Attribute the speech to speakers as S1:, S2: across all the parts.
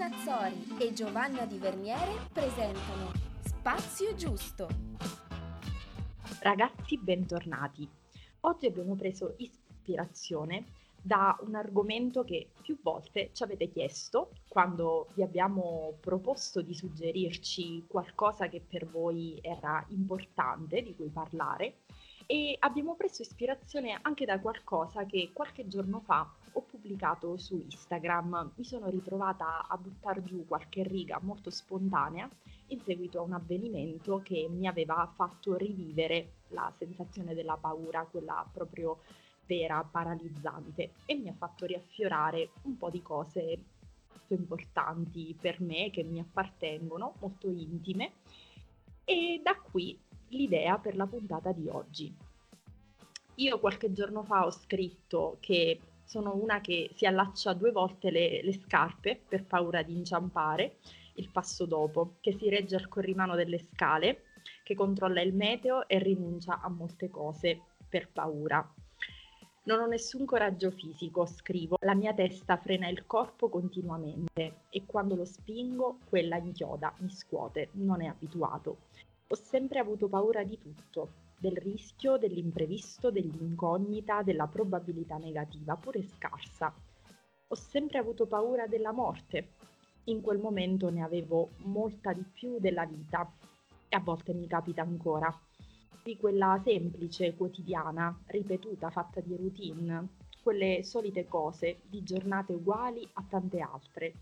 S1: Nazzori e Giovanna Di Verniere presentano Spazio Giusto.
S2: Ragazzi, bentornati. Oggi abbiamo preso ispirazione da un argomento che più volte ci avete chiesto quando vi abbiamo proposto di suggerirci qualcosa che per voi era importante di cui parlare e abbiamo preso ispirazione anche da qualcosa che qualche giorno fa ho pubblicato su Instagram. Mi sono ritrovata a buttare giù qualche riga molto spontanea in seguito a un avvenimento che mi aveva fatto rivivere la sensazione della paura, quella proprio vera, paralizzante, e mi ha fatto riaffiorare un po' di cose molto importanti per me, che mi appartengono, molto intime. E da qui l'idea per la puntata di oggi. Io qualche giorno fa ho scritto che sono una che si allaccia due volte le, le scarpe per paura di inciampare il passo dopo, che si regge al corrimano delle scale, che controlla il meteo e rinuncia a molte cose per paura. Non ho nessun coraggio fisico, scrivo, la mia testa frena il corpo continuamente e quando lo spingo quella inchioda, mi scuote, non è abituato. Ho sempre avuto paura di tutto, del rischio, dell'imprevisto, dell'incognita, della probabilità negativa, pure scarsa. Ho sempre avuto paura della morte. In quel momento ne avevo molta di più della vita e a volte mi capita ancora. Di quella semplice, quotidiana, ripetuta, fatta di routine, quelle solite cose, di giornate uguali a tante altre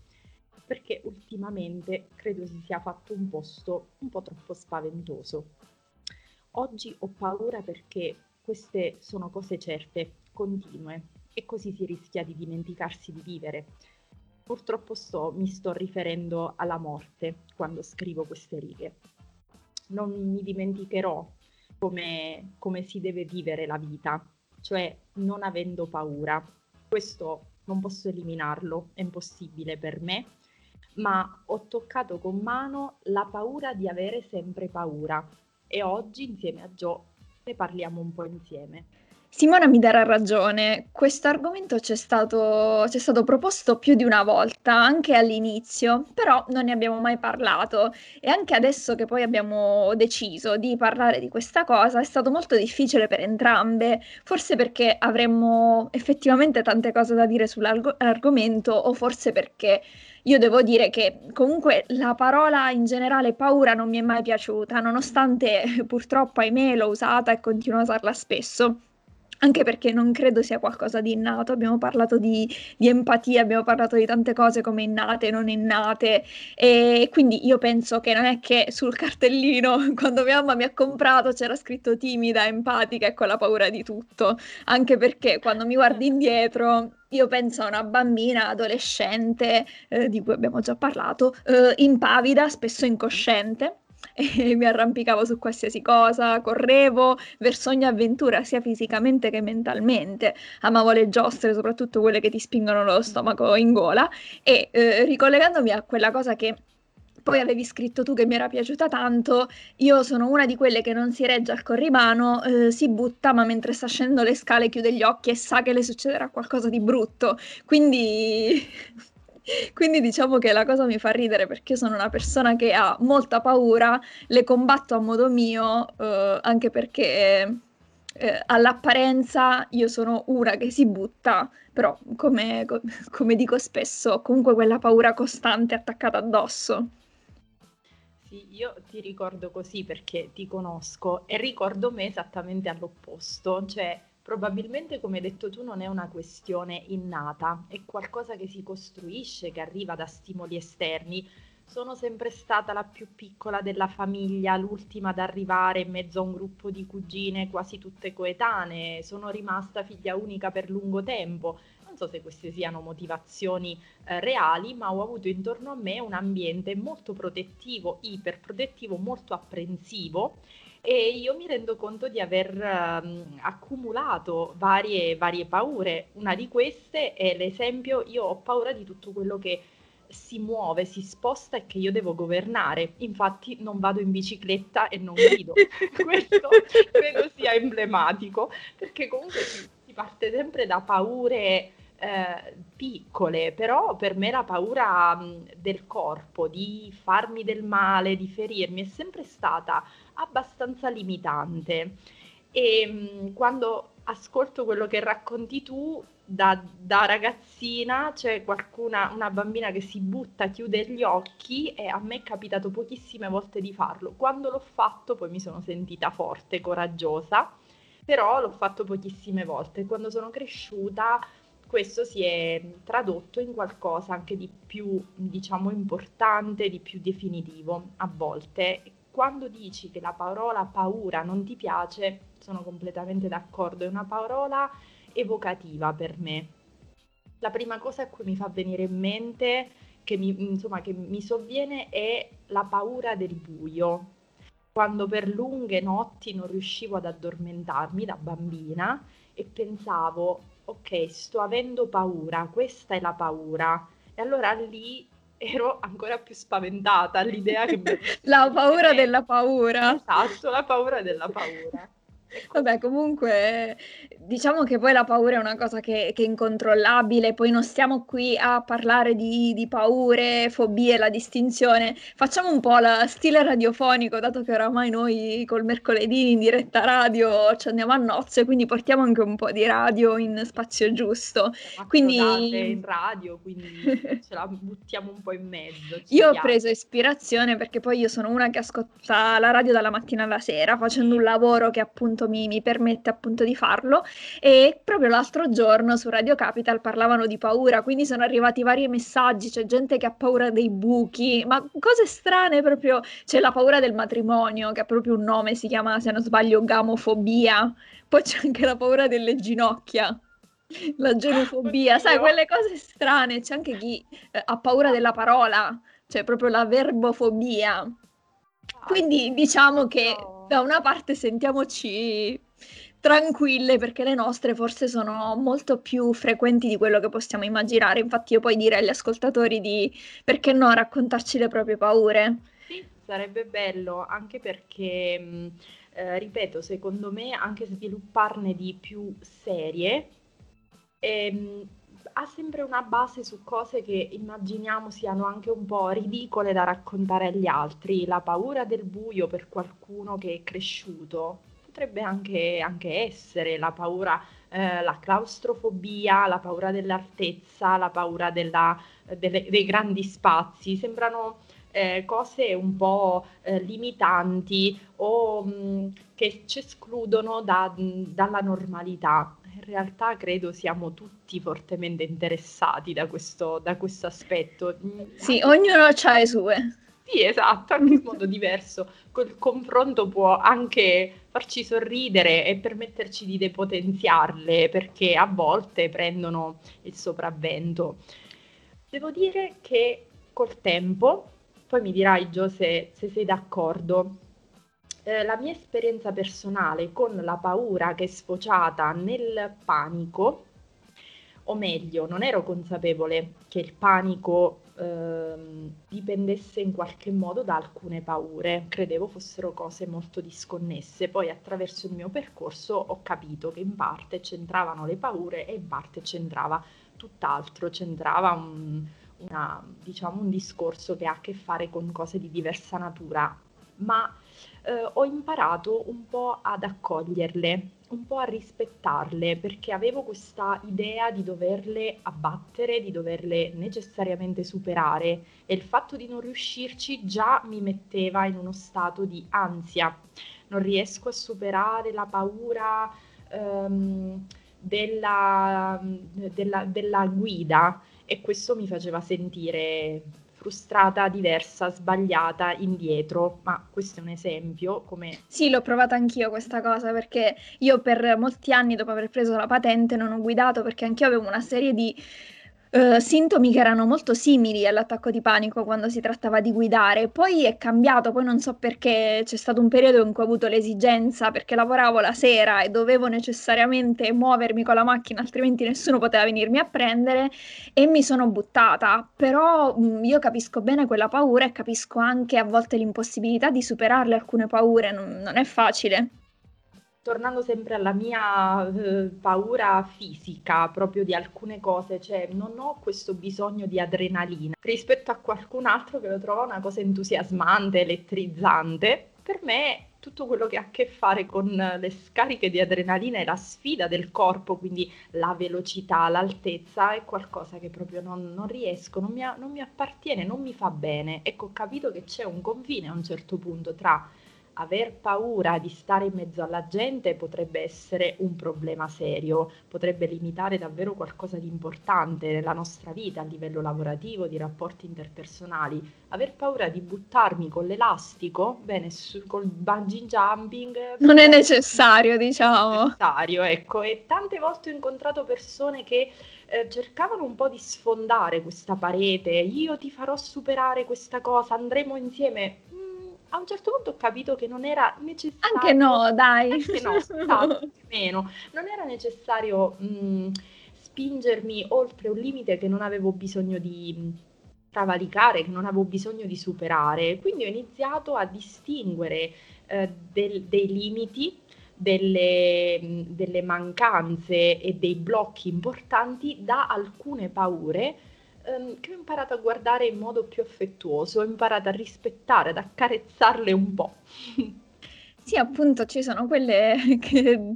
S2: perché ultimamente credo si sia fatto un posto un po' troppo spaventoso. Oggi ho paura perché queste sono cose certe, continue, e così si rischia di dimenticarsi di vivere. Purtroppo sto, mi sto riferendo alla morte quando scrivo queste righe. Non mi dimenticherò come, come si deve vivere la vita, cioè non avendo paura. Questo non posso eliminarlo, è impossibile per me ma ho toccato con mano la paura di avere sempre paura e oggi insieme a Gio ne parliamo un po' insieme.
S3: Simona mi darà ragione, questo argomento c'è stato, c'è stato proposto più di una volta, anche all'inizio, però non ne abbiamo mai parlato. E anche adesso che poi abbiamo deciso di parlare di questa cosa è stato molto difficile per entrambe, forse perché avremmo effettivamente tante cose da dire sull'argomento o forse perché io devo dire che comunque la parola in generale paura non mi è mai piaciuta, nonostante purtroppo ahimè l'ho usata e continuo a usarla spesso anche perché non credo sia qualcosa di innato, abbiamo parlato di, di, empatia, abbiamo parlato di tante cose come innate, non innate e quindi io penso che non è che sul cartellino quando mia mamma mi ha comprato c'era scritto timida, empatica e con la paura di tutto, anche perché quando mi guardi indietro io penso a una bambina adolescente, eh, di cui abbiamo già parlato, eh, impavida, spesso incosciente e mi arrampicavo su qualsiasi cosa, correvo verso ogni avventura, sia fisicamente che mentalmente. Amavo le giostre, soprattutto quelle che ti spingono lo stomaco in gola. E eh, ricollegandomi a quella cosa che poi avevi scritto tu che mi era piaciuta tanto, io sono una di quelle che non si regge al corrimano, eh, si butta, ma mentre sta scendendo le scale chiude gli occhi e sa che le succederà qualcosa di brutto. Quindi quindi diciamo che la cosa mi fa ridere perché sono una persona che ha molta paura, le combatto a modo mio, eh, anche perché eh, all'apparenza io sono una che si butta, però come, come dico spesso, comunque quella paura costante attaccata addosso.
S2: Sì, io ti ricordo così perché ti conosco e ricordo me esattamente all'opposto, cioè Probabilmente, come hai detto tu, non è una questione innata, è qualcosa che si costruisce, che arriva da stimoli esterni. Sono sempre stata la più piccola della famiglia, l'ultima ad arrivare in mezzo a un gruppo di cugine quasi tutte coetanee. Sono rimasta figlia unica per lungo tempo. Non so se queste siano motivazioni eh, reali, ma ho avuto intorno a me un ambiente molto protettivo, iperprotettivo, molto apprensivo e io mi rendo conto di aver um, accumulato varie, varie paure. Una di queste è l'esempio, io ho paura di tutto quello che si muove, si sposta e che io devo governare. Infatti non vado in bicicletta e non guido. Questo credo sia emblematico, perché comunque si, si parte sempre da paure eh, piccole, però per me la paura mh, del corpo, di farmi del male, di ferirmi, è sempre stata abbastanza limitante. E mh, quando ascolto quello che racconti tu, da, da ragazzina c'è qualcuna, una bambina che si butta, chiude gli occhi e a me è capitato pochissime volte di farlo. Quando l'ho fatto poi mi sono sentita forte, coraggiosa, però l'ho fatto pochissime volte. Quando sono cresciuta questo si è tradotto in qualcosa anche di più, diciamo, importante, di più definitivo a volte. Quando dici che la parola paura non ti piace, sono completamente d'accordo, è una parola evocativa per me. La prima cosa a cui mi fa venire in mente, che mi, insomma, che mi sovviene, è la paura del buio. Quando per lunghe notti non riuscivo ad addormentarmi da bambina e pensavo, ok, sto avendo paura, questa è la paura. E allora lì ero ancora più spaventata all'idea che...
S3: la paura della paura.
S2: Esatto, la paura della paura.
S3: Vabbè, comunque diciamo che poi la paura è una cosa che, che è incontrollabile, poi non stiamo qui a parlare di, di, paure, fobie, la distinzione. Facciamo un po' la stile radiofonico, dato che oramai noi col mercoledì in diretta radio ci andiamo a nozze, quindi portiamo anche un po' di radio in spazio giusto.
S2: Quindi in radio, quindi ce la buttiamo un po' in mezzo.
S3: Io ho preso ispirazione perché poi io sono una che ascolta la radio dalla mattina alla sera, facendo un lavoro che appunto appunto mi, mi permette appunto di farlo e proprio l'altro giorno su Radio Capital parlavano di paura, quindi sono arrivati vari messaggi, c'è gente che ha paura dei buchi, ma cose strane proprio, c'è la paura del matrimonio che ha proprio un nome, si chiama se non sbaglio gamofobia, poi c'è anche la paura delle ginocchia la genofobia, sai, quelle cose strane. C'è anche chi eh, ha paura della parola, cioè proprio la verbofobia. Quindi diciamo che da una parte sentiamoci tranquille perché le nostre forse sono molto più frequenti di quello che possiamo immaginare. Infatti io poi direi agli ascoltatori di perché no raccontarci le proprie paure.
S2: Sì, sarebbe bello anche perché, eh, ripeto, secondo me anche svilupparne di più serie ehm, ha sempre una base su cose che immaginiamo siano anche un po' ridicole da raccontare agli altri. La paura del buio per qualcuno che è cresciuto potrebbe anche, anche essere la paura, eh, la claustrofobia, la paura dell'altezza, la paura della, delle, dei grandi spazi. Sembrano eh, cose un po' eh, limitanti o mh, mm, che ci escludono da, dalla normalità realtà credo siamo tutti fortemente interessati da questo, da questo aspetto.
S3: Sì, ognuno ha le sue.
S2: Sì, esatto, anche in modo diverso. Col confronto può anche farci sorridere e permetterci di depotenziarle perché a volte prendono il sopravvento. Devo dire che col tempo, poi mi dirai Gio se, se sei d'accordo, eh, la mia esperienza personale con la paura che è sfociata nel panico, o meglio, non ero consapevole che il panico ehm, dipendesse in qualche modo da alcune paure, credevo fossero cose molto disconnesse, poi attraverso il mio percorso ho capito che in parte c'entravano le paure e in parte c'entrava tutt'altro, c'entrava un, una, diciamo, un discorso che ha a che fare con cose di diversa natura, ma eh, ho imparato un po' ad accoglierle, un po' a rispettarle, perché avevo questa idea di doverle abbattere, di doverle necessariamente superare e il fatto di non riuscirci già mi metteva in uno stato di ansia. Non riesco a superare la paura ehm, della, della, della guida e questo mi faceva sentire frustrata, diversa, sbagliata, indietro, ma questo è un esempio come...
S3: Sì, l'ho provata anch'io questa cosa perché io per molti anni dopo aver preso la patente non ho guidato perché anch'io avevo una serie di eh, sintomi che erano molto simili all'attacco di panico quando si trattava di guidare. Poi è cambiato, poi non so perché c'è stato un periodo in cui ho avuto l'esigenza perché lavoravo la sera e dovevo necessariamente muovermi con la macchina, altrimenti nessuno poteva venirmi a prendere e mi sono buttata. Però mh, mm, io capisco bene quella paura e capisco anche a volte l'impossibilità di superarle alcune paure, non, non è facile.
S2: Tornando sempre alla mia eh, paura fisica proprio di alcune cose, cioè non ho questo bisogno di adrenalina rispetto a qualcun altro che lo trova una cosa entusiasmante, elettrizzante. Per me tutto quello che ha a che fare con le scariche di adrenalina e la sfida del corpo, quindi la velocità, l'altezza, è qualcosa che proprio non, non riesco, non mi, non mi appartiene, non mi fa bene. Ecco, ho capito che c'è un confine a un certo punto tra aver paura di stare in mezzo alla gente potrebbe essere un problema serio, potrebbe limitare davvero qualcosa di importante nella nostra vita a livello lavorativo, di rapporti interpersonali. Aver paura di buttarmi con l'elastico, bene, su, col bungee jumping...
S3: Non è necessario, diciamo.
S2: necessario, ecco, e tante volte ho incontrato persone che eh, cercavano un po' di sfondare questa parete, io ti farò superare questa cosa, andremo insieme a un certo punto ho capito che non era necessario.
S3: Anche no, dai.
S2: Anche no, esatto, meno. Non era necessario mh, spingermi oltre un limite che non avevo bisogno di travalicare, che non avevo bisogno di superare. Quindi ho iniziato a distinguere eh, del, dei limiti, delle, delle mancanze e dei blocchi importanti da alcune paure ehm, che ho imparato a guardare in modo più affettuoso, ho imparato a rispettare, ad accarezzarle un po'.
S3: Sì, appunto, ci sono quelle che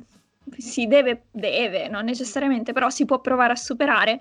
S3: si deve, deve, non necessariamente, però si può provare a superare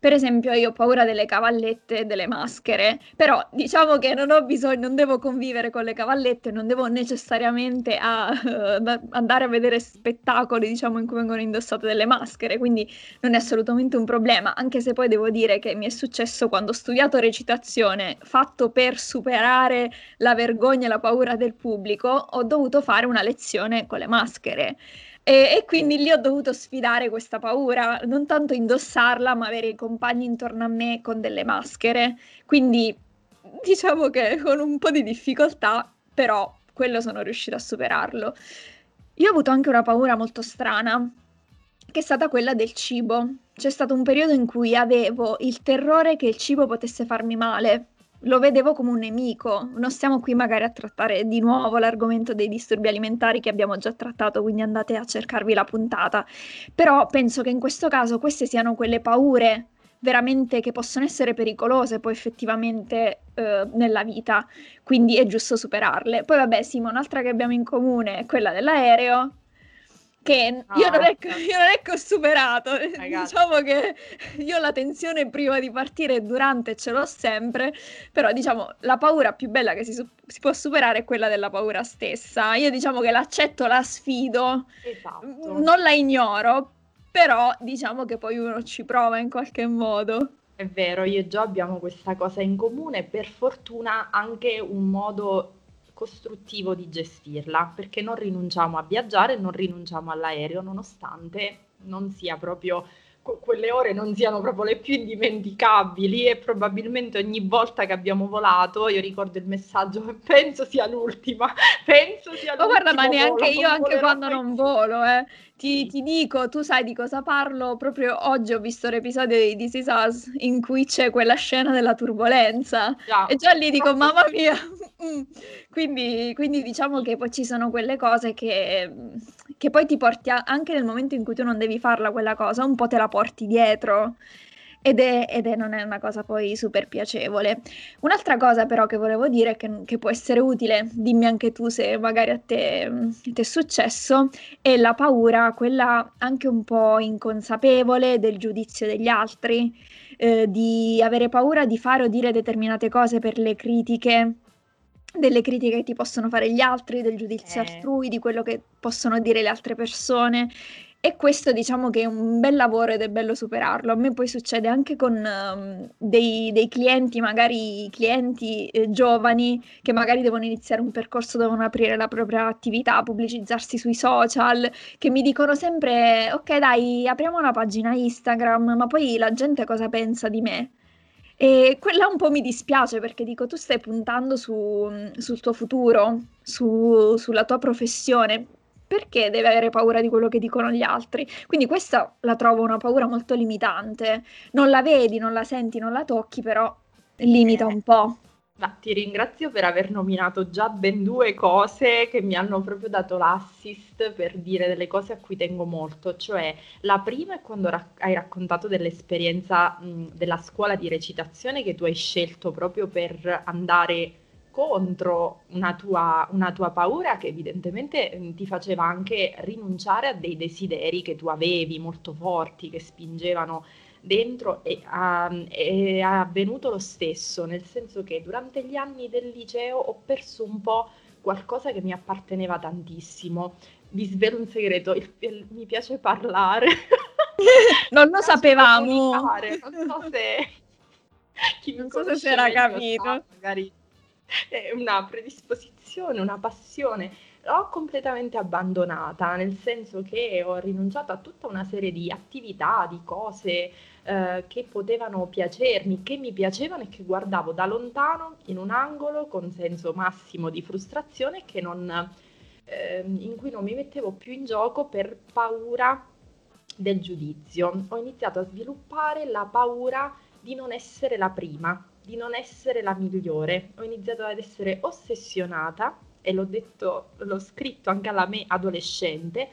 S3: per esempio, io ho paura delle cavallette e delle maschere, però diciamo che non ho bisogno, non devo convivere con le cavallette, non devo necessariamente a, uh, andare a vedere spettacoli, diciamo, in cui vengono indossate delle maschere, quindi non è assolutamente un problema, anche se poi devo dire che mi è successo quando ho studiato recitazione, fatto per superare la vergogna e la paura del pubblico, ho dovuto fare una lezione con le maschere. E, e, quindi lì ho dovuto sfidare questa paura, non tanto indossarla, ma avere i compagni intorno a me con delle maschere. Quindi diciamo che con un po' di difficoltà, però quello sono riuscita a superarlo. Io ho avuto anche una paura molto strana, che è stata quella del cibo. C'è stato un periodo in cui avevo il terrore che il cibo potesse farmi male, lo vedevo come un nemico. Non stiamo qui magari a trattare di nuovo l'argomento dei disturbi alimentari che abbiamo già trattato, quindi andate a cercarvi la puntata. Però penso che in questo caso queste siano quelle paure veramente che possono essere pericolose poi effettivamente eh, nella vita, quindi è giusto superarle. Poi vabbè, Simo, un'altra che abbiamo in comune è quella dell'aereo, che io, non
S2: Ah,
S3: io non ho superato,
S2: ragazzi.
S3: diciamo che io la tensione prima di partire e durante ce l'ho sempre, però diciamo la paura più bella che si, si può superare è quella della paura stessa. Io diciamo che l'accetto, la sfido,
S2: Esatto.
S3: non la ignoro, però diciamo che poi uno ci prova in qualche modo.
S2: È vero, io e Gio abbiamo questa cosa in comune, per fortuna anche un modo costruttivo di gestirla, perché non rinunciamo a viaggiare, non rinunciamo all'aereo, nonostante non sia proprio que- quelle ore non siano proprio le più indimenticabili e probabilmente ogni volta che abbiamo volato io ricordo il messaggio penso sia l'ultima penso sia
S3: Ma guarda, ma neanche
S2: volo,
S3: io, anche quando non volo, eh. Ti, ti dico, tu sai di cosa parlo? Proprio oggi ho visto l'episodio di This Is Us in cui c'è quella scena della turbolenza
S2: Già,
S3: e già lì dico, mamma mia. Mm. Quindi, quindi diciamo che poi ci sono quelle cose che, che poi ti porti a- anche nel momento in cui tu non devi farla quella cosa, un po' te la porti dietro. Ed è, ed è- non è una cosa poi super piacevole. Un'altra cosa però che volevo dire che, che può essere utile, dimmi anche tu se magari a te mm, ti è successo, è la paura, quella anche un po' inconsapevole del giudizio degli altri, eh, di avere paura di fare o dire determinate cose per le critiche, delle critiche che ti possono fare gli altri, del giudizio
S2: Eh.
S3: altrui, di quello che possono dire le altre persone. E questo diciamo che è un bel lavoro ed è bello superarlo. A me poi succede anche con ehm, dei, dei clienti, magari clienti eh, giovani, che magari devono iniziare un percorso, devono aprire la propria attività, pubblicizzarsi sui social, che mi dicono sempre, ok dai, apriamo una pagina Instagram, ma poi la gente cosa pensa di me? E quella un po' mi dispiace perché dico, tu stai puntando su- sul tuo futuro, su- sulla tua professione, perché devi avere paura di quello che dicono gli altri? Quindi questa la trovo una paura molto limitante. Non la vedi, non la senti, non la tocchi, però limita
S2: Eh.
S3: un po'.
S2: Ma ti ringrazio per aver nominato già ben due cose che mi hanno proprio dato l'assist per dire delle cose a cui tengo molto. Cioè, la prima è quando ra- hai raccontato dell'esperienza mh, della scuola di recitazione che tu hai scelto proprio per andare contro una tua, una tua paura che evidentemente mh, ti faceva anche rinunciare a dei desideri che tu avevi molto forti, che spingevano dentro e um, è avvenuto lo stesso, nel senso che durante gli anni del liceo ho perso un po' qualcosa che mi apparteneva tantissimo. Vi svelo un segreto, il, il, mi piace parlare.
S3: non lo sapevamo.
S2: Non so se
S3: chi non so se si era capito. Sa,
S2: magari una predisposizione, una passione l'ho completamente abbandonata, nel senso che ho rinunciato a tutta una serie di attività, di cose eh, che potevano piacermi, che mi piacevano e che guardavo da lontano in un angolo con senso massimo di frustrazione non, eh, in cui non mi mettevo più in gioco per paura del giudizio. Ho iniziato a sviluppare la paura di non essere la prima, di non essere la migliore. Ho iniziato ad essere ossessionata e l'ho detto, l'ho scritto anche alla me adolescente,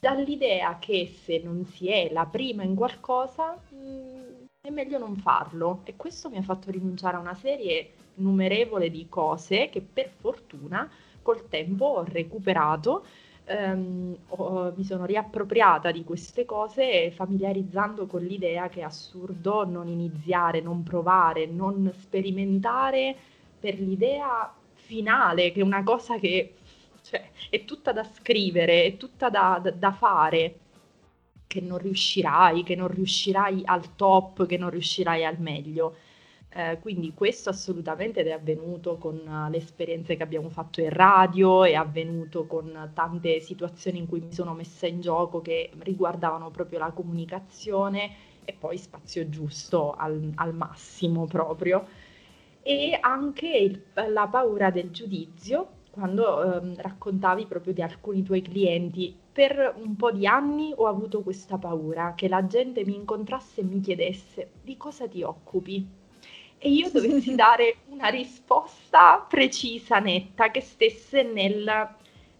S2: dall'idea che se non si è la prima in qualcosa mh, mm, è meglio non farlo e questo mi ha fatto rinunciare a una serie numerevole di cose che per fortuna col tempo ho recuperato, ehm, ho, mi sono riappropriata di queste cose familiarizzando con l'idea che è assurdo non iniziare, non provare, non sperimentare per l'idea finale, che è una cosa che cioè, è tutta da scrivere, è tutta da, da, da fare, che non riuscirai, che non riuscirai al top, che non riuscirai al meglio. Eh, quindi questo assolutamente è avvenuto con uh, le esperienze che abbiamo fatto in radio, è avvenuto con tante situazioni in cui mi sono messa in gioco che riguardavano proprio la comunicazione e poi spazio giusto al, al massimo proprio e anche il, la paura del giudizio quando ehm, raccontavi proprio di alcuni tuoi clienti. Per un po' di anni ho avuto questa paura che la gente mi incontrasse e mi chiedesse di cosa ti occupi e io dovessi dare una risposta precisa, netta, che stesse nel,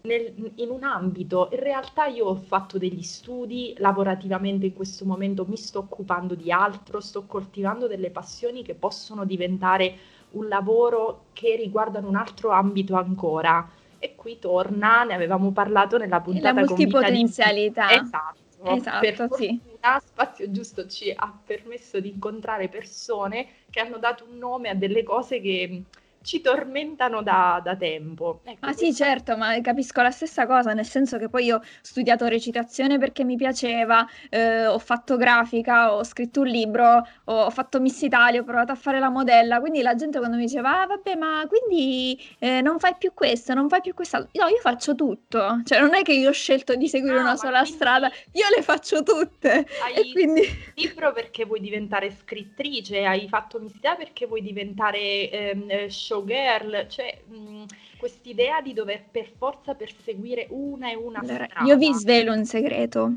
S2: nel, in un ambito. In realtà io ho fatto degli studi lavorativamente in questo momento, mi sto occupando di altro, sto coltivando delle passioni che possono diventare un lavoro che riguarda un altro ambito ancora. E qui torna, ne avevamo parlato nella puntata
S3: La multipotenzialità.
S2: Di... Esatto.
S3: Esatto, per fortuna, sì.
S2: Spazio Giusto ci ha permesso di incontrare persone che hanno dato un nome a delle cose che ci tormentano da, da tempo.
S3: Ecco, ah sì, certo, ma capisco la stessa cosa, nel senso che poi io ho studiato recitazione perché mi piaceva, eh, ho fatto grafica, ho scritto un libro, ho fatto Miss Italia, ho provato a fare la modella, quindi la gente quando mi diceva, ah vabbè, ma quindi eh, non fai più questo, non fai più quest'altro, no, io faccio tutto, cioè non è che io ho scelto di seguire no, una sola quindi... strada, io le faccio tutte.
S2: Hai
S3: e quindi...
S2: libro perché vuoi diventare scrittrice, hai fatto Miss Italia perché vuoi diventare ehm, showgirl, cioè quest'idea di dover per forza perseguire una e una allora, strada.
S3: Io vi svelo un segreto.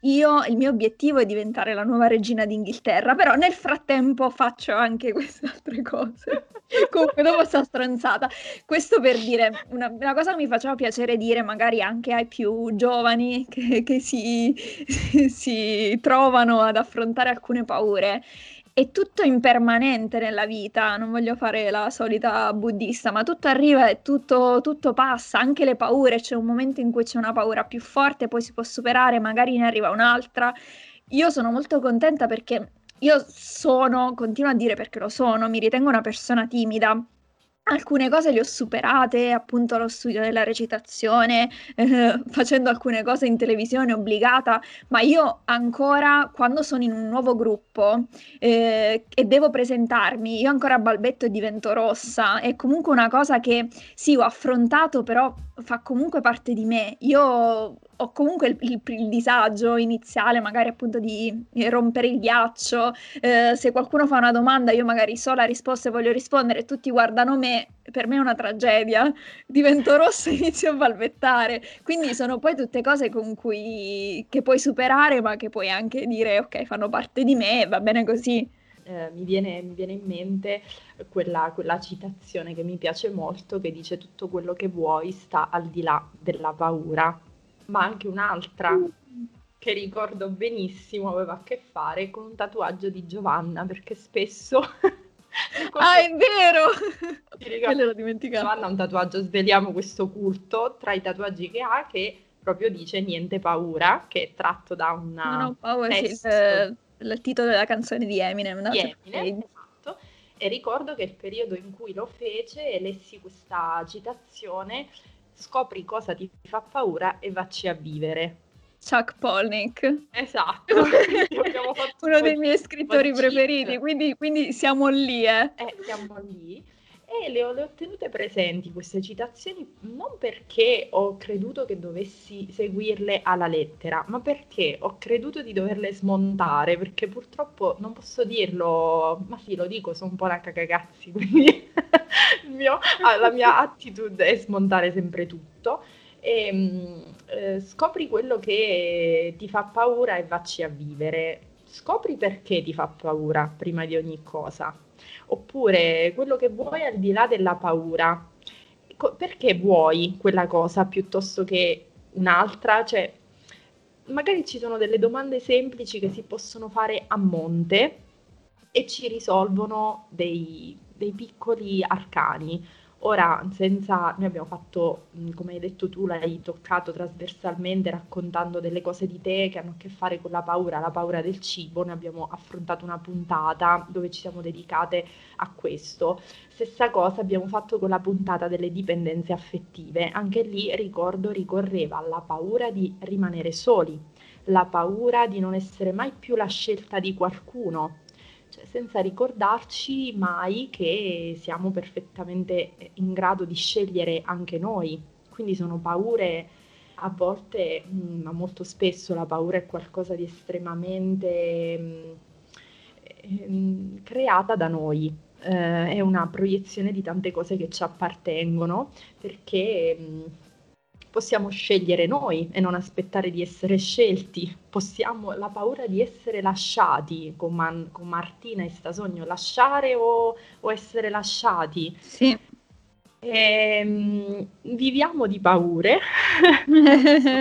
S3: Io, il mio obiettivo è diventare la nuova regina d'Inghilterra, però nel frattempo faccio anche queste altre cose. Comunque, dopo sta stronzata. Questo per dire, una, una, cosa che mi faceva piacere dire magari anche ai più giovani che, che si, si trovano ad affrontare alcune paure è tutto impermanente nella vita, non voglio fare la solita buddista, ma tutto arriva e tutto, tutto passa, anche le paure, c'è un momento in cui c'è una paura più forte, poi si può superare, magari ne arriva un'altra. Io sono molto contenta perché io sono, continuo a dire perché lo sono, mi ritengo una persona timida Alcune cose le ho superate, appunto lo studio della recitazione, eh, facendo alcune cose in televisione obbligata, ma io ancora quando sono in un nuovo gruppo eh, e devo presentarmi, io ancora balbetto e divento rossa, è comunque una cosa che sì, ho affrontato, però fa comunque parte di me. Io ho comunque il, il, il, disagio iniziale, magari appunto di rompere il ghiaccio. Eh, se qualcuno fa una domanda, io magari so la risposta e voglio rispondere, e tutti guardano me, per me è una tragedia. Divento rossa e inizio a balbettare. Quindi sono poi tutte cose con cui che puoi superare, ma che puoi anche dire ok, fanno parte di me, va bene così.
S2: Eh, mi, viene, mi, viene, in mente quella, quella, citazione che mi piace molto che dice tutto quello che vuoi sta al di là della paura, ma anche un'altra che ricordo benissimo aveva a che fare con un tatuaggio di Giovanna perché spesso...
S3: ah, è vero!
S2: Ti ricordo, l'ho dimenticato. Giovanna ha un tatuaggio, sveliamo questo culto, tra i tatuaggi che ha che proprio dice niente paura, che è tratto da una...
S3: Non ho paura, sì, il, il, titolo della canzone di Eminem.
S2: No? Di Eminem, esatto. E ricordo che il periodo in cui lo fece e lessi questa citazione, scopri cosa ti fa paura e vacci a vivere.
S3: Chuck Polnick.
S2: Esatto.
S3: Uno dei miei scrittori preferiti, quindi, quindi, siamo lì, eh.
S2: eh siamo lì e le ho, le ho, tenute presenti queste citazioni non perché ho creduto che dovessi seguirle alla lettera, ma perché ho creduto di doverle smontare, perché purtroppo non posso dirlo, ma sì, lo dico, sono un po' una cagagazzi, quindi mio, ah, la mia attitude è smontare sempre tutto. E, mm, eh, scopri quello che ti fa paura e vacci a vivere. Scopri perché ti fa paura prima di ogni cosa oppure quello che vuoi al di là della paura. perché vuoi quella cosa piuttosto che un'altra? Cioè, magari ci sono delle domande semplici che si possono fare a monte e ci risolvono dei, dei piccoli arcani Ora, senza, noi abbiamo fatto, come hai detto tu, l'hai toccato trasversalmente raccontando delle cose di te che hanno a che fare con la paura, la paura del cibo, noi abbiamo affrontato una puntata dove ci siamo dedicate a questo. Stessa cosa abbiamo fatto con la puntata delle dipendenze affettive, anche lì ricordo ricorreva alla paura di rimanere soli, la paura di non essere mai più la scelta di qualcuno, cioè senza ricordarci mai che siamo perfettamente in grado di scegliere anche noi. Quindi sono paure a volte, mm, ma molto spesso la paura è qualcosa di estremamente mm, ehm, creata da noi, eh, è una proiezione di tante cose che ci appartengono perché mm, possiamo scegliere noi e non aspettare di essere scelti. Possiamo, la paura di essere lasciati, con, Man, con Martina e Stasogno, lasciare o, o essere lasciati.
S3: Sì.
S2: E, ehm, viviamo di paure,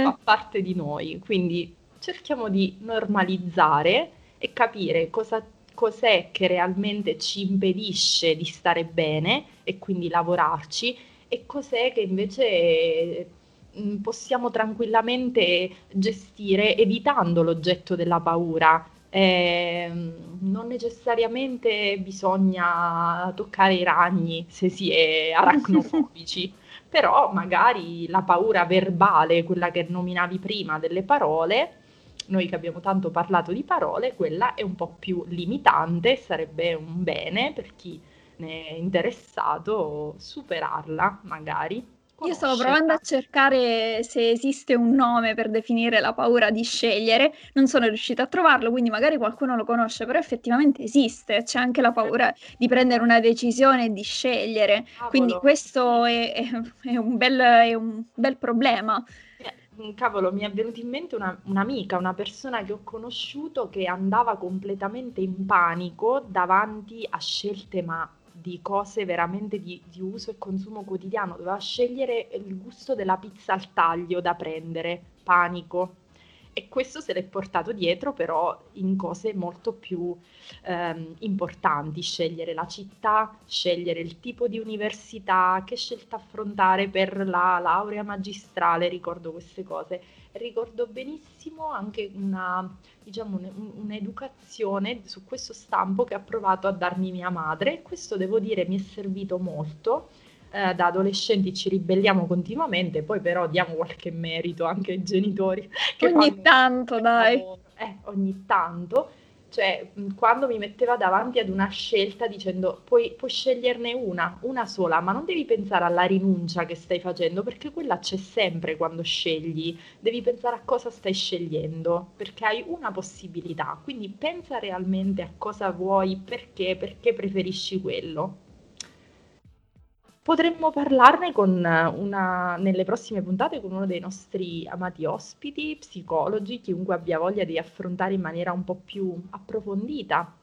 S2: fa parte di noi, quindi cerchiamo di normalizzare e capire cosa, cos'è che realmente ci impedisce di stare bene e quindi lavorarci e cos'è che invece Mm, possiamo tranquillamente gestire evitando l'oggetto della paura. Eh, non necessariamente bisogna toccare i ragni se si è aracnofobici, però magari la paura verbale, quella che nominavi prima delle parole, noi che abbiamo tanto parlato di parole, quella è un po' più limitante, sarebbe un bene per chi ne è interessato superarla magari.
S3: Io stavo provando a cercare se esiste un nome per definire la paura di scegliere, non sono riuscita a trovarlo, quindi magari qualcuno lo conosce, però effettivamente esiste, c'è anche la paura di prendere una decisione e di scegliere, quindi questo è, è, è, un, bel, è un bel problema.
S2: Eh, cavolo, mi è venuta in mente una, un'amica, una persona che ho conosciuto che andava completamente in panico davanti a scelte ma di cose veramente di, di, uso e consumo quotidiano, doveva scegliere il gusto della pizza al taglio da prendere, panico. E questo se l'è portato dietro però in cose molto più ehm, importanti, scegliere la città, scegliere il tipo di università, che scelta affrontare per la laurea magistrale, ricordo queste cose. Ricordo benissimo anche una, diciamo, un, un'educazione su questo stampo che ha provato a darmi mia madre. Questo devo dire mi è servito molto. Eh, da adolescenti ci ribelliamo continuamente, poi però diamo qualche merito anche ai genitori.
S3: ogni tanto, dai.
S2: Eh, ogni tanto cioè, quando mi metteva davanti ad una scelta dicendo puoi, puoi, sceglierne una, una sola, ma non devi pensare alla rinuncia che stai facendo, perché quella c'è sempre quando scegli. Devi pensare a cosa stai scegliendo, perché hai una possibilità. Quindi pensa realmente a cosa vuoi, perché, perché preferisci quello. Potremmo parlarne una, nelle prossime puntate con uno dei nostri amati ospiti, psicologi, chiunque abbia voglia di affrontare in maniera un po' più approfondita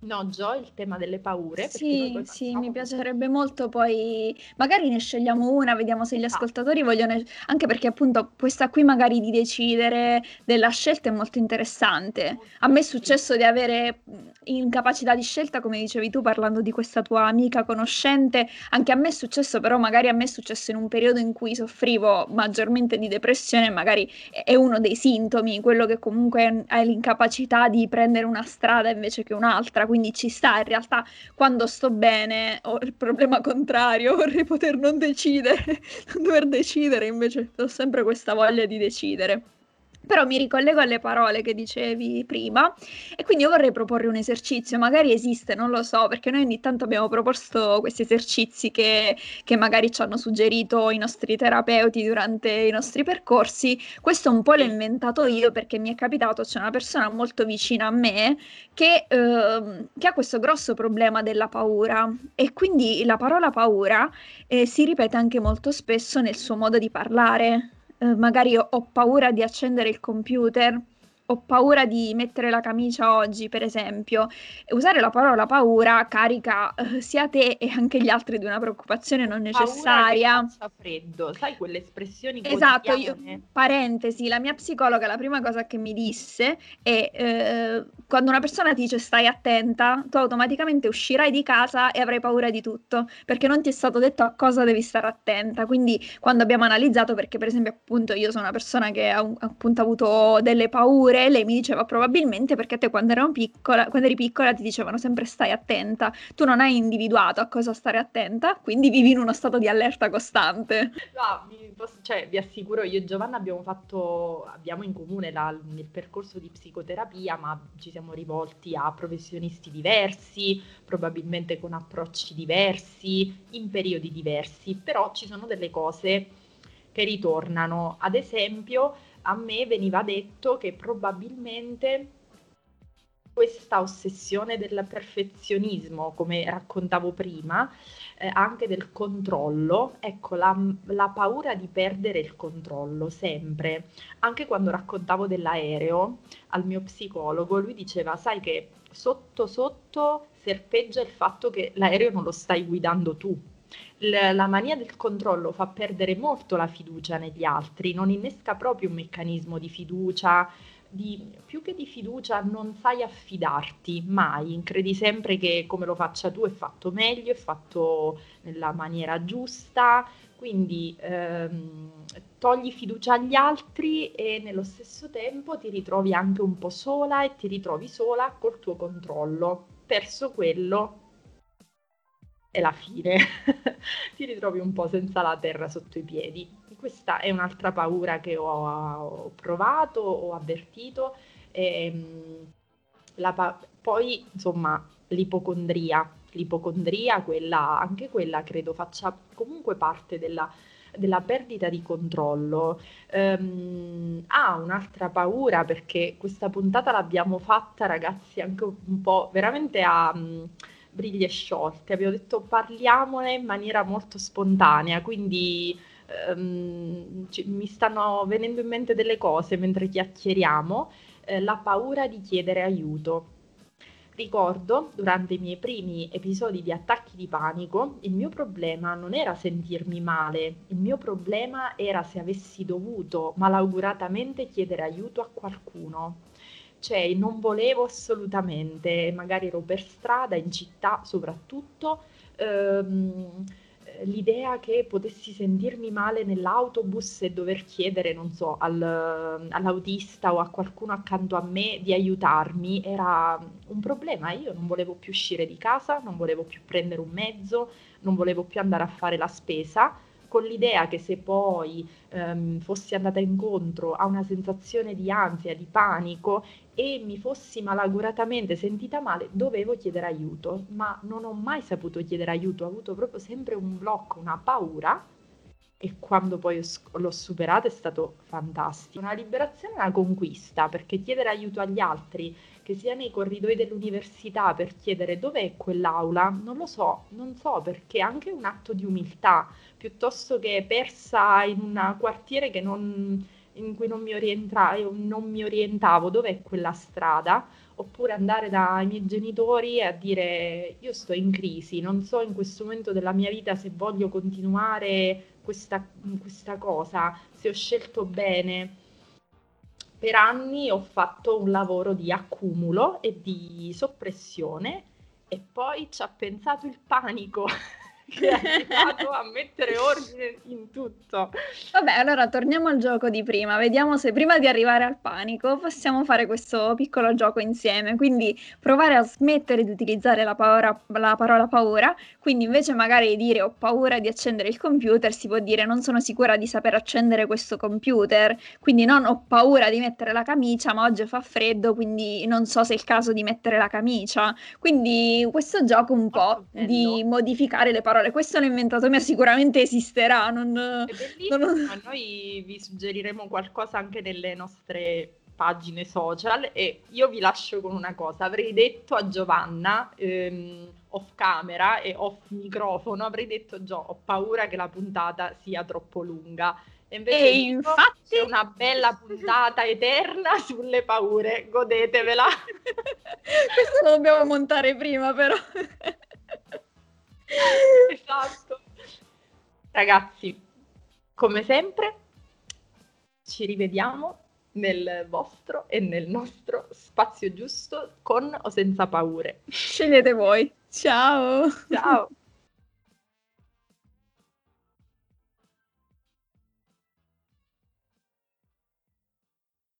S2: No, Gio, il tema delle paure,
S3: Sì, sì, mi piacerebbe molto poi magari ne scegliamo una, vediamo se gli
S2: Esatto.
S3: ascoltatori vogliono anche perché appunto questa qui magari di decidere della scelta è molto interessante. A me è successo di avere incapacità di scelta, come dicevi tu, parlando di questa tua amica conoscente. Anche a me è successo, però magari a me è successo in un periodo in cui soffrivo maggiormente di depressione, magari è è uno dei sintomi, quello che comunque hai l'incapacità di prendere una strada invece che un'altra, quindi ci sta in realtà quando sto bene ho il problema contrario, vorrei poter non decidere, non dover decidere, invece ho sempre questa voglia di decidere. Però mi ricollego alle parole che dicevi prima. E quindi io vorrei proporre un esercizio, magari esiste, non lo so, perché noi ogni tanto abbiamo proposto questi esercizi che, che magari ci hanno suggerito i nostri terapeuti durante i nostri percorsi. Questo un po' l'ho inventato io perché mi è capitato, c'è una persona molto vicina a me che, ehm, che ha questo grosso problema della paura. E quindi la parola paura eh, si ripete anche molto spesso nel suo modo di parlare eh, magari ho, ho paura di accendere il computer, ho paura di mettere la camicia oggi, per esempio. Usare la parola paura carica eh, sia te e anche gli altri di una preoccupazione non
S2: che
S3: necessaria.
S2: faccia freddo, sai quelle espressioni
S3: Esatto, io, parentesi, la mia psicologa la prima cosa che mi disse è eh, quando una persona ti dice stai attenta, tu automaticamente uscirai di casa e avrai paura di tutto, perché non ti è stato detto a cosa devi stare attenta. Quindi quando abbiamo analizzato, perché per esempio appunto io sono una persona che ha un- appunto avuto delle paure, lei mi diceva probabilmente perché te quando piccola, quando eri piccola ti dicevano sempre stai attenta, tu non hai individuato a cosa stare attenta, quindi vivi in uno stato di allerta costante.
S2: No, vi, posso- cioè, vi assicuro, io e Giovanna abbiamo fatto, abbiamo in comune la- il percorso di psicoterapia, ma ci siamo rivolti a professionisti diversi, probabilmente con approcci diversi, in periodi diversi, però ci sono delle cose che ritornano. Ad esempio, a me veniva detto che probabilmente questa ossessione del perfezionismo, come raccontavo prima, eh, anche del controllo, ecco la, la paura di perdere il controllo sempre. Anche quando raccontavo dell'aereo al mio psicologo, lui diceva, sai che sotto sotto serpeggia il fatto che l'aereo non lo stai guidando tu. L- la mania del controllo fa perdere molto la fiducia negli altri, non innesca proprio un meccanismo di fiducia, di, più che di fiducia non sai affidarti mai, credi sempre che come lo faccia tu è fatto meglio, è fatto nella maniera giusta, quindi ehm, togli fiducia agli altri e nello stesso tempo ti ritrovi anche un po' sola e ti ritrovi sola col tuo controllo. Perso quello è la fine, ti ritrovi un po' senza la terra sotto i piedi. Questa è un'altra paura che ho, provato, ho avvertito. Ehm, la pa- poi, insomma, l'ipocondria. L'ipocondria, quella, anche quella credo faccia comunque parte della, della perdita di controllo. Ehm, ha un'altra paura perché questa puntata l'abbiamo fatta, ragazzi, anche un po' veramente a mm, briglie sciolte. Abbiamo detto parliamone in maniera molto spontanea, quindi ehm, ci- mi stanno venendo in mente delle cose mentre chiacchieriamo. Eh, la paura di chiedere aiuto. Ricordo, durante i miei primi episodi di attacchi di panico, il mio problema non era sentirmi male, il mio problema era se avessi dovuto malauguratamente chiedere aiuto a qualcuno. Cioè, non volevo assolutamente, magari ero per strada, in città soprattutto, ehm, l'idea che potessi sentirmi male nell'autobus e dover chiedere, non so, al- all'autista o a qualcuno accanto a me di aiutarmi era un problema. Io non volevo più uscire di casa, non volevo più prendere un mezzo, non volevo più andare a fare la spesa, con l'idea che se poi ehm, fossi andata incontro a una sensazione di ansia, di panico e mi fossi malauguratamente sentita male, dovevo chiedere aiuto, ma non ho mai saputo chiedere aiuto, ho avuto proprio sempre un blocco, una paura e quando poi l'ho superato è stato fantastico. Una liberazione e una conquista, perché chiedere aiuto agli altri, che sia nei corridoi dell'università per chiedere dov'è quell'aula, non lo so, non so perché è anche un atto di umiltà, piuttosto che persa in un quartiere non in cui non mi, orienta- non mi orientavo, dov'è quella strada? oppure andare dai miei genitori a dire io sto in crisi, non so in questo momento della mia vita se voglio continuare questa, questa cosa, se ho scelto bene. Per anni ho fatto un lavoro di accumulo e di soppressione e poi ci ha pensato il panico che ha aiutato a mettere ordine in tutto.
S3: Vabbè, allora torniamo al gioco di prima, vediamo se prima di arrivare al panico possiamo fare questo piccolo gioco insieme, quindi provare a smettere di utilizzare la, paura, la parola paura, quindi invece magari di dire ho paura di accendere il computer, si può dire non sono sicura di saper accendere questo computer, quindi non ho paura di mettere la camicia, ma oggi fa freddo, quindi non so se è il caso di mettere la camicia. Quindi questo gioco un po' di modificare le parole parole. Questo l'ho inventato mia, sicuramente esisterà. Non,
S2: È bellissimo, non... noi vi suggeriremo qualcosa anche nelle nostre pagine social e io vi lascio con una cosa. Avrei detto a Giovanna ehm, off camera e off microfono, avrei detto Gio, ho paura che la puntata sia troppo lunga. E invece
S3: e infatti
S2: c'è una bella puntata eterna sulle paure, godetevela.
S3: Questo lo dobbiamo montare prima però.
S2: esatto. Ragazzi, come sempre, ci rivediamo nel vostro e nel nostro spazio giusto con o senza paure.
S3: Scegliete voi. Ciao.
S2: Ciao.